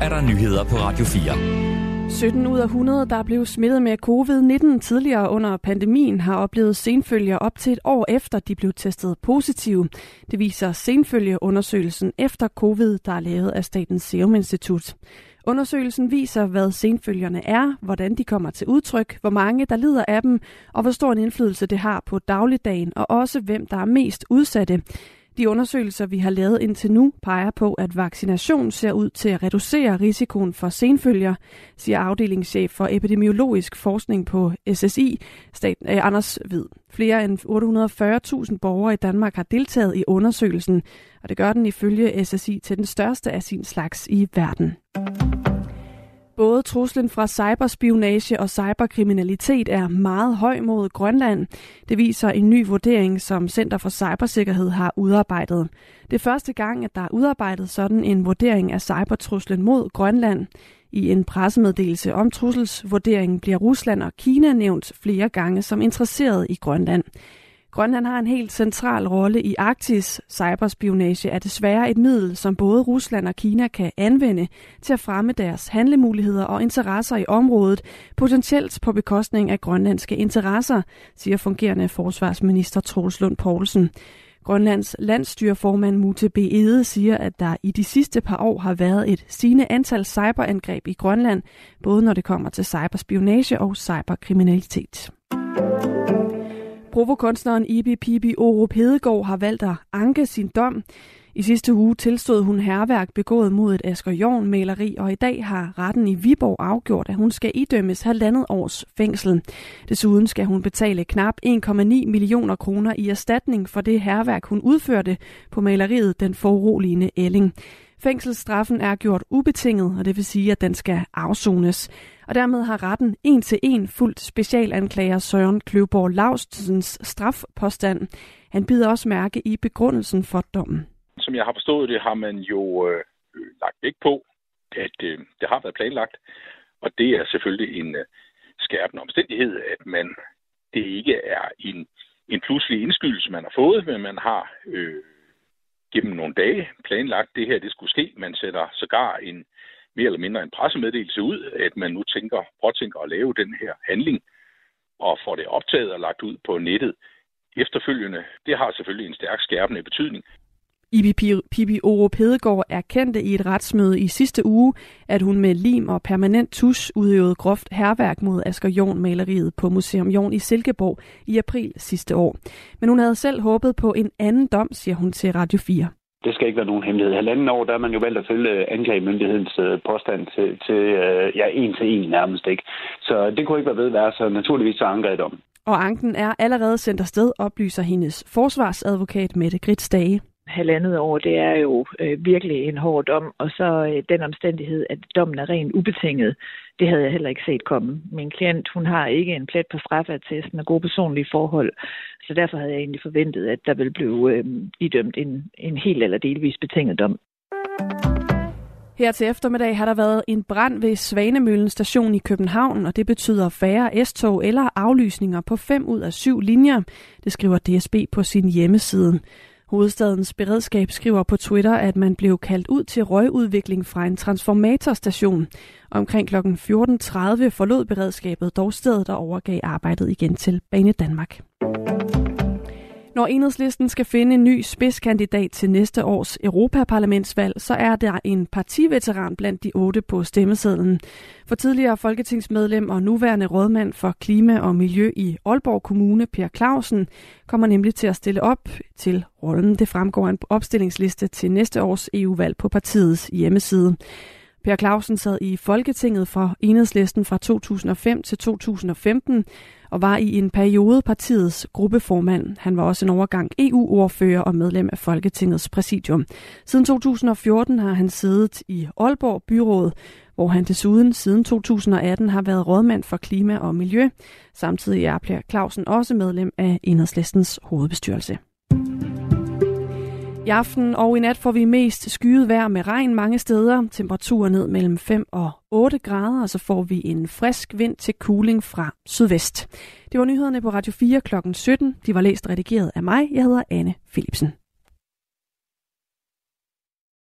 er der nyheder på Radio 4. 17 ud af 100, der blev smittet med covid-19 tidligere under pandemien, har oplevet senfølger op til et år efter, de blev testet positive. Det viser senfølgeundersøgelsen efter covid, der er lavet af Statens Serum Institut. Undersøgelsen viser, hvad senfølgerne er, hvordan de kommer til udtryk, hvor mange der lider af dem, og hvor stor en indflydelse det har på dagligdagen, og også hvem der er mest udsatte. De undersøgelser, vi har lavet indtil nu, peger på, at vaccination ser ud til at reducere risikoen for senfølger, siger afdelingschef for epidemiologisk forskning på SSI, staten, eh, øh, Anders Hvid. Flere end 840.000 borgere i Danmark har deltaget i undersøgelsen, og det gør den ifølge SSI til den største af sin slags i verden. Både truslen fra cyberspionage og cyberkriminalitet er meget høj mod Grønland. Det viser en ny vurdering, som Center for Cybersikkerhed har udarbejdet. Det er første gang, at der er udarbejdet sådan en vurdering af cybertruslen mod Grønland. I en pressemeddelelse om trusselsvurderingen bliver Rusland og Kina nævnt flere gange som interesseret i Grønland. Grønland har en helt central rolle i Arktis. Cyberspionage er desværre et middel, som både Rusland og Kina kan anvende til at fremme deres handlemuligheder og interesser i området, potentielt på bekostning af grønlandske interesser, siger fungerende forsvarsminister Troels Lund Poulsen. Grønlands landstyreformand Mute B. Ede siger, at der i de sidste par år har været et stigende antal cyberangreb i Grønland, både når det kommer til cyberspionage og cyberkriminalitet. Provokunstneren Ibi Pibi Orup Hedegaard har valgt at anke sin dom. I sidste uge tilstod hun herværk begået mod et Asger Jorn maleri, og i dag har retten i Viborg afgjort, at hun skal idømmes halvandet års fængsel. Desuden skal hun betale knap 1,9 millioner kroner i erstatning for det herværk, hun udførte på maleriet Den foruroligende Elling. Fængselsstraffen er gjort ubetinget, og det vil sige, at den skal afsones. Og dermed har retten en til en fuldt specialanklager Søren Kløvborg Laustens strafpåstand. Han bider også mærke i begrundelsen for dommen. Som jeg har forstået det, har man jo øh, lagt vægt på, at øh, det har været planlagt. Og det er selvfølgelig en øh, skærpende omstændighed, at man det ikke er en, en pludselig indskydelse, man har fået, men man har øh, gennem nogle dage planlagt, det her det skulle ske. Man sætter sågar en mere eller mindre en pressemeddelelse ud, at man nu tænker, påtænker at lave den her handling, og får det optaget og lagt ud på nettet efterfølgende. Det har selvfølgelig en stærk skærpende betydning. Ibi Pibi Oro Pedegaard erkendte i et retsmøde i sidste uge, at hun med lim og permanent tus udøvede groft herværk mod Asger Jorn maleriet på Museum Jorn i Silkeborg i april sidste år. Men hun havde selv håbet på en anden dom, siger hun til Radio 4. Det skal ikke være nogen hemmelighed. Halvanden år, der er man jo valgt at følge anklagemyndighedens øh, påstand til, til øh, ja, en til en nærmest ikke. Så det kunne ikke være ved være, så naturligvis så anker om. Og anken er allerede sendt afsted, oplyser hendes forsvarsadvokat Mette Grits Dage halvandet år, det er jo øh, virkelig en hård dom, og så øh, den omstændighed, at dommen er rent ubetinget, det havde jeg heller ikke set komme. Min klient, hun har ikke en plet på straffattesten og gode personlige forhold, så derfor havde jeg egentlig forventet, at der ville blive øh, idømt en, en helt eller delvis betinget dom. Her til eftermiddag har der været en brand ved Svanemøllen station i København, og det betyder færre S-tog eller aflysninger på fem ud af syv linjer. Det skriver DSB på sin hjemmeside. Hovedstadens beredskab skriver på Twitter, at man blev kaldt ud til røgudvikling fra en transformatorstation. Omkring kl. 14.30 forlod beredskabet dog stedet og overgav arbejdet igen til Bane Danmark. Når enhedslisten skal finde en ny spidskandidat til næste års Europaparlamentsvalg, så er der en partiveteran blandt de otte på stemmesedlen. For tidligere folketingsmedlem og nuværende rådmand for klima og miljø i Aalborg Kommune, Per Clausen, kommer nemlig til at stille op til rollen. Det fremgår en opstillingsliste til næste års EU-valg på partiets hjemmeside. Per Clausen sad i Folketinget for enhedslisten fra 2005 til 2015 og var i en periode partiets gruppeformand. Han var også en overgang EU-ordfører og medlem af Folketingets præsidium. Siden 2014 har han siddet i Aalborg Byråd, hvor han desuden siden 2018 har været rådmand for klima og miljø. Samtidig er Per Clausen også medlem af enhedslistens hovedbestyrelse. I aften og i nat får vi mest skyet vejr med regn mange steder. Temperaturer ned mellem 5 og 8 grader, og så får vi en frisk vind til cooling fra sydvest. Det var nyhederne på Radio 4 kl. 17. De var læst redigeret af mig. Jeg hedder Anne Philipsen.